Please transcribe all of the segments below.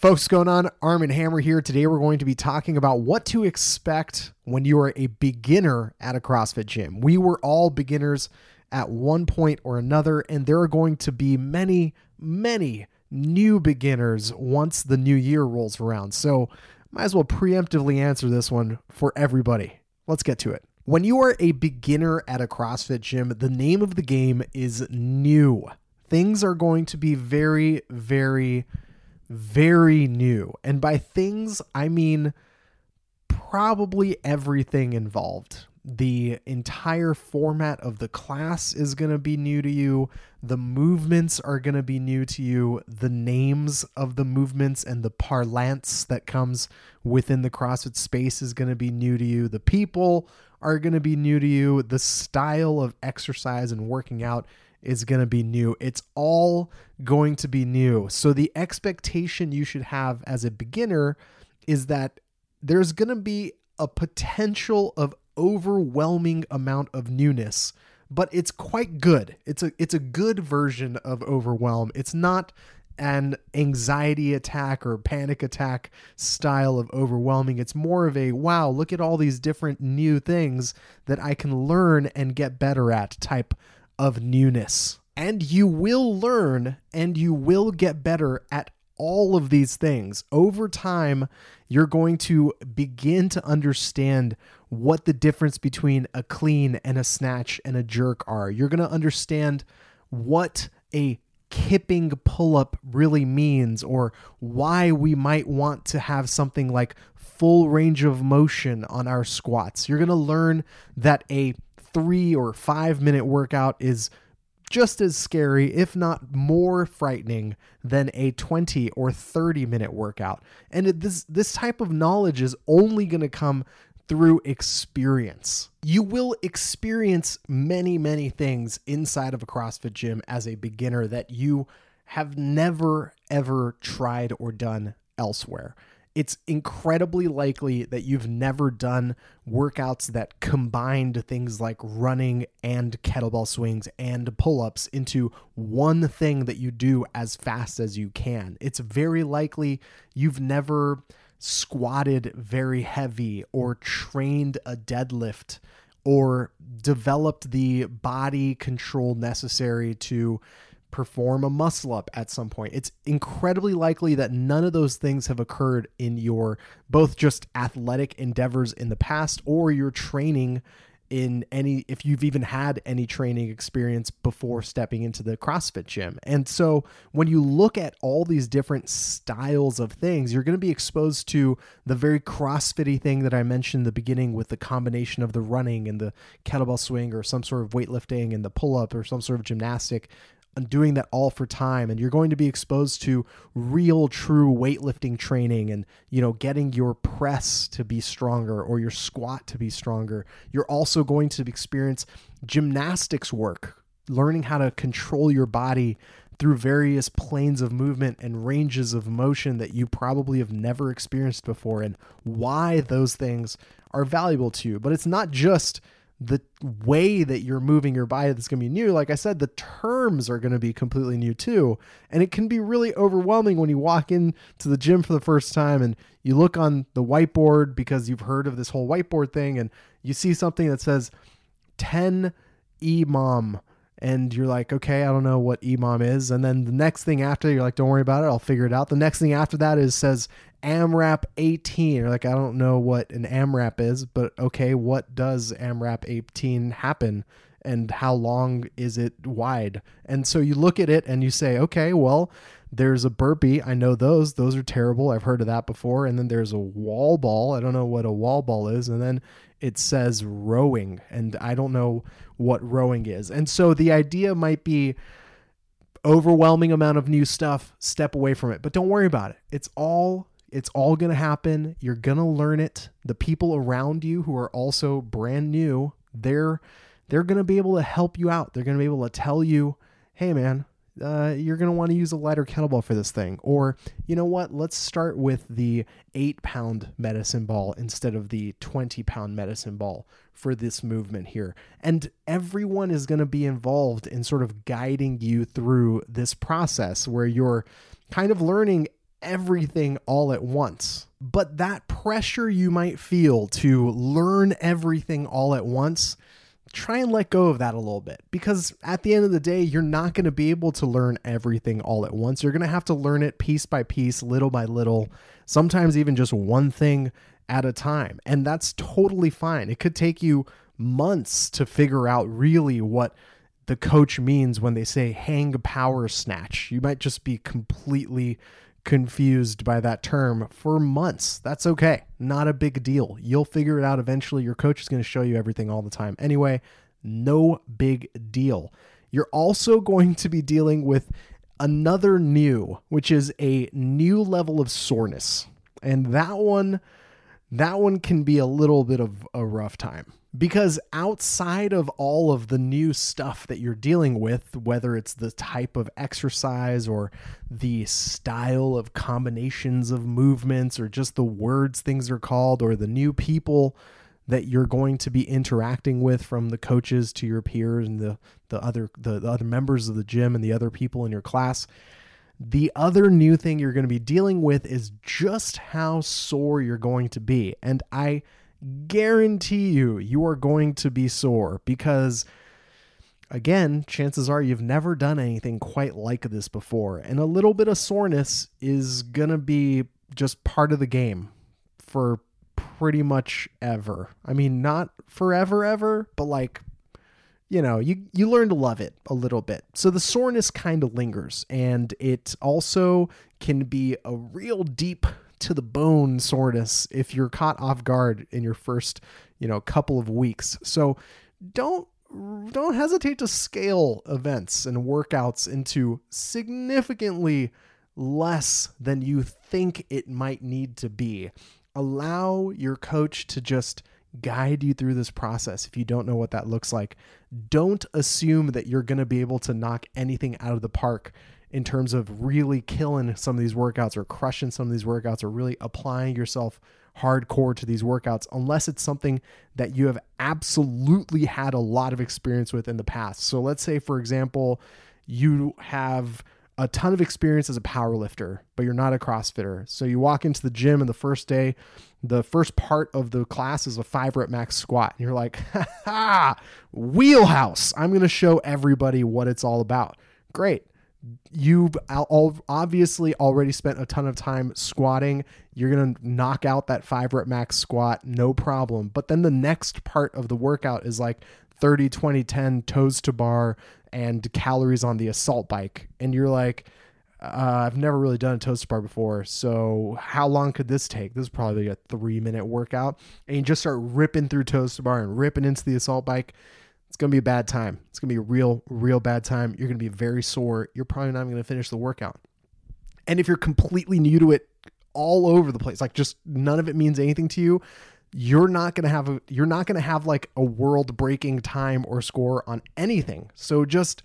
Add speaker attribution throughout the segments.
Speaker 1: Folks, going on? Armen Hammer here. Today we're going to be talking about what to expect when you are a beginner at a CrossFit gym. We were all beginners at one point or another, and there are going to be many, many new beginners once the new year rolls around. So, might as well preemptively answer this one for everybody. Let's get to it. When you are a beginner at a CrossFit gym, the name of the game is new. Things are going to be very, very very new. And by things, I mean probably everything involved. The entire format of the class is going to be new to you. The movements are going to be new to you. The names of the movements and the parlance that comes within the CrossFit space is going to be new to you. The people are going to be new to you. The style of exercise and working out is going to be new. It's all going to be new. So the expectation you should have as a beginner is that there's going to be a potential of overwhelming amount of newness, but it's quite good. It's a it's a good version of overwhelm. It's not an anxiety attack or panic attack style of overwhelming. It's more of a wow, look at all these different new things that I can learn and get better at type of newness. And you will learn and you will get better at all of these things. Over time, you're going to begin to understand what the difference between a clean and a snatch and a jerk are. You're going to understand what a kipping pull up really means or why we might want to have something like full range of motion on our squats. You're going to learn that a three or five minute workout is just as scary, if not more frightening, than a 20 or 30 minute workout. And this, this type of knowledge is only going to come through experience. You will experience many, many things inside of a CrossFit gym as a beginner that you have never, ever tried or done elsewhere it's incredibly likely that you've never done workouts that combined things like running and kettlebell swings and pull ups into one thing that you do as fast as you can. It's very likely you've never squatted very heavy or trained a deadlift or developed the body control necessary to perform a muscle up at some point. It's incredibly likely that none of those things have occurred in your both just athletic endeavors in the past or your training in any if you've even had any training experience before stepping into the CrossFit gym. And so when you look at all these different styles of things, you're going to be exposed to the very CrossFitty thing that I mentioned in the beginning with the combination of the running and the kettlebell swing or some sort of weightlifting and the pull up or some sort of gymnastic and doing that all for time and you're going to be exposed to real true weightlifting training and you know getting your press to be stronger or your squat to be stronger. You're also going to experience gymnastics work learning how to control your body through various planes of movement and ranges of motion that you probably have never experienced before and why those things are valuable to you. But it's not just the way that you're moving your body that's going to be new. Like I said, the terms are going to be completely new too. And it can be really overwhelming when you walk into the gym for the first time and you look on the whiteboard because you've heard of this whole whiteboard thing and you see something that says 10 EMOM and you're like, okay, I don't know what EMOM is. And then the next thing after, you're like, don't worry about it, I'll figure it out. The next thing after that is says AMRAP 18. You're like, I don't know what an AMRAP is, but okay, what does AMRAP 18 happen? And how long is it wide? And so you look at it and you say, okay, well, there's a burpee. I know those. Those are terrible. I've heard of that before. And then there's a wall ball. I don't know what a wall ball is. And then it says rowing. And I don't know what rowing is. And so the idea might be overwhelming amount of new stuff, step away from it. But don't worry about it. It's all it's all going to happen. You're going to learn it. The people around you who are also brand new, they're they're going to be able to help you out. They're going to be able to tell you, "Hey man, uh, you're going to want to use a lighter kettlebell for this thing. Or, you know what? Let's start with the eight pound medicine ball instead of the 20 pound medicine ball for this movement here. And everyone is going to be involved in sort of guiding you through this process where you're kind of learning everything all at once. But that pressure you might feel to learn everything all at once, try and let go of that a little bit because at the end of the day, you're not going to be able to learn everything all at once. You're going to have to learn it piece by piece, little by little, sometimes even just one thing at a time. And that's totally fine. It could take you months to figure out really what the coach means when they say hang power snatch. You might just be completely confused by that term for months. That's okay. Not a big deal. You'll figure it out eventually. Your coach is going to show you everything all the time. Anyway, no big deal. You're also going to be dealing with another new, which is a new level of soreness. And that one that one can be a little bit of a rough time because outside of all of the new stuff that you're dealing with, whether it's the type of exercise or the style of combinations of movements or just the words things are called or the new people that you're going to be interacting with from the coaches to your peers and the the other the, the other members of the gym and the other people in your class the other new thing you're going to be dealing with is just how sore you're going to be. And I guarantee you, you are going to be sore because, again, chances are you've never done anything quite like this before. And a little bit of soreness is going to be just part of the game for pretty much ever. I mean, not forever, ever, but like you know, you you learn to love it a little bit. So the soreness kind of lingers and it also can be a real deep to the bone soreness if you're caught off guard in your first, you know, couple of weeks. So don't don't hesitate to scale events and workouts into significantly less than you think it might need to be. Allow your coach to just guide you through this process if you don't know what that looks like. Don't assume that you're going to be able to knock anything out of the park in terms of really killing some of these workouts or crushing some of these workouts or really applying yourself hardcore to these workouts unless it's something that you have absolutely had a lot of experience with in the past. So let's say for example, you have a ton of experience as a power lifter, but you're not a CrossFitter. So you walk into the gym and the first day, the first part of the class is a five rep max squat. And you're like, ha wheelhouse. I'm going to show everybody what it's all about. Great. You've obviously already spent a ton of time squatting. You're going to knock out that five rep max squat, no problem. But then the next part of the workout is like 30, 20, 10 toes to bar and calories on the assault bike. And you're like, uh, I've never really done a toes to bar before. So how long could this take? This is probably a three minute workout. And you just start ripping through toes to bar and ripping into the assault bike. It's going to be a bad time. It's going to be a real, real bad time. You're going to be very sore. You're probably not even going to finish the workout. And if you're completely new to it, all over the place, like just none of it means anything to you, you're not going to have a you're not going to have like a world breaking time or score on anything. So just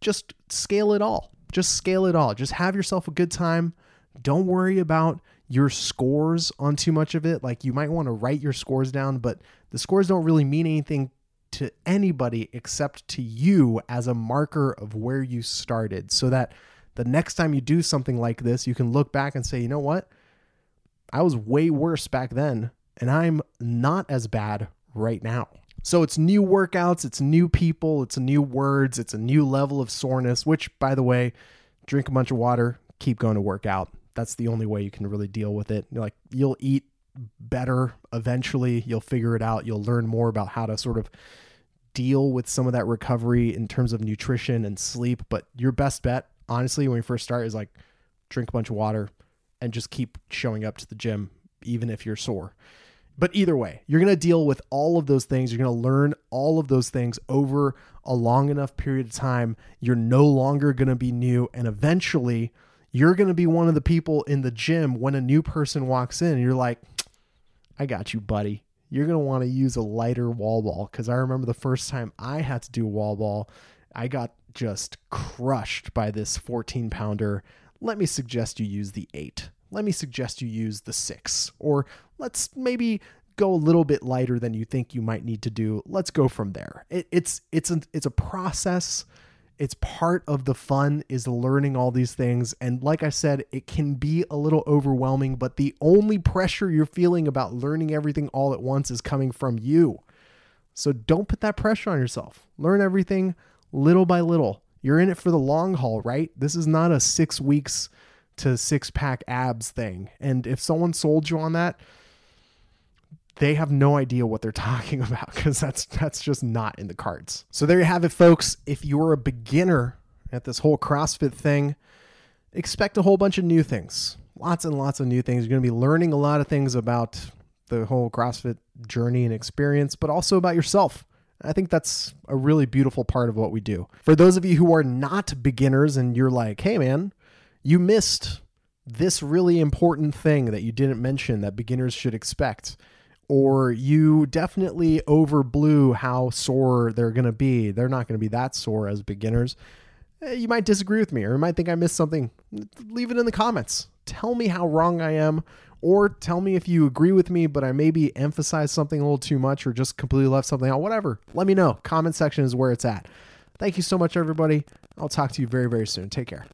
Speaker 1: just scale it all. Just scale it all. Just have yourself a good time. Don't worry about your scores on too much of it. Like you might want to write your scores down, but the scores don't really mean anything to anybody except to you as a marker of where you started so that the next time you do something like this, you can look back and say, you know what? I was way worse back then and I'm not as bad right now. So it's new workouts, it's new people, it's new words, it's a new level of soreness, which, by the way, drink a bunch of water, keep going to work out. That's the only way you can really deal with it. Like you'll eat better eventually, you'll figure it out, you'll learn more about how to sort of deal with some of that recovery in terms of nutrition and sleep. But your best bet, honestly, when you first start, is like drink a bunch of water and just keep showing up to the gym, even if you're sore. But either way, you're going to deal with all of those things. You're going to learn all of those things over a long enough period of time. You're no longer going to be new. And eventually, you're going to be one of the people in the gym when a new person walks in you're like, I got you, buddy. You're going to want to use a lighter wall ball. Because I remember the first time I had to do a wall ball, I got just crushed by this 14 pounder. Let me suggest you use the eight let me suggest you use the six. Or let's maybe go a little bit lighter than you think you might need to do. Let's go from there. It, it's it's it's a process. It's part of the fun is learning all these things. And like I said, it can be a little overwhelming, but the only pressure you're feeling about learning everything all at once is coming from you. So don't put that pressure on yourself. Learn everything little by little. You're in it for the long haul, right? This is not a six weeks to six pack abs thing. And if someone sold you on that, they have no idea what they're talking about because that's that's just not in the cards. So there you have it, folks. If you're a beginner at this whole CrossFit thing, expect a whole bunch of new things. Lots and lots of new things. You're going to be learning a lot of things about the whole CrossFit journey and experience, but also about yourself. I think that's a really beautiful part of what we do. For those of you who are not beginners and you're like, hey man, you missed this really important thing that you didn't mention that beginners should expect or you definitely overblew how sore they're going to be. They're not going to be that sore as beginners. Eh, you might disagree with me or you might think I missed something. Leave it in the comments. Tell me how wrong I am or tell me if you agree with me, but I maybe emphasized something a little too much or just completely left something out. Whatever. Let me know. Comment section is where it's at. Thank you so much, everybody. I'll talk to you very, very soon. Take care.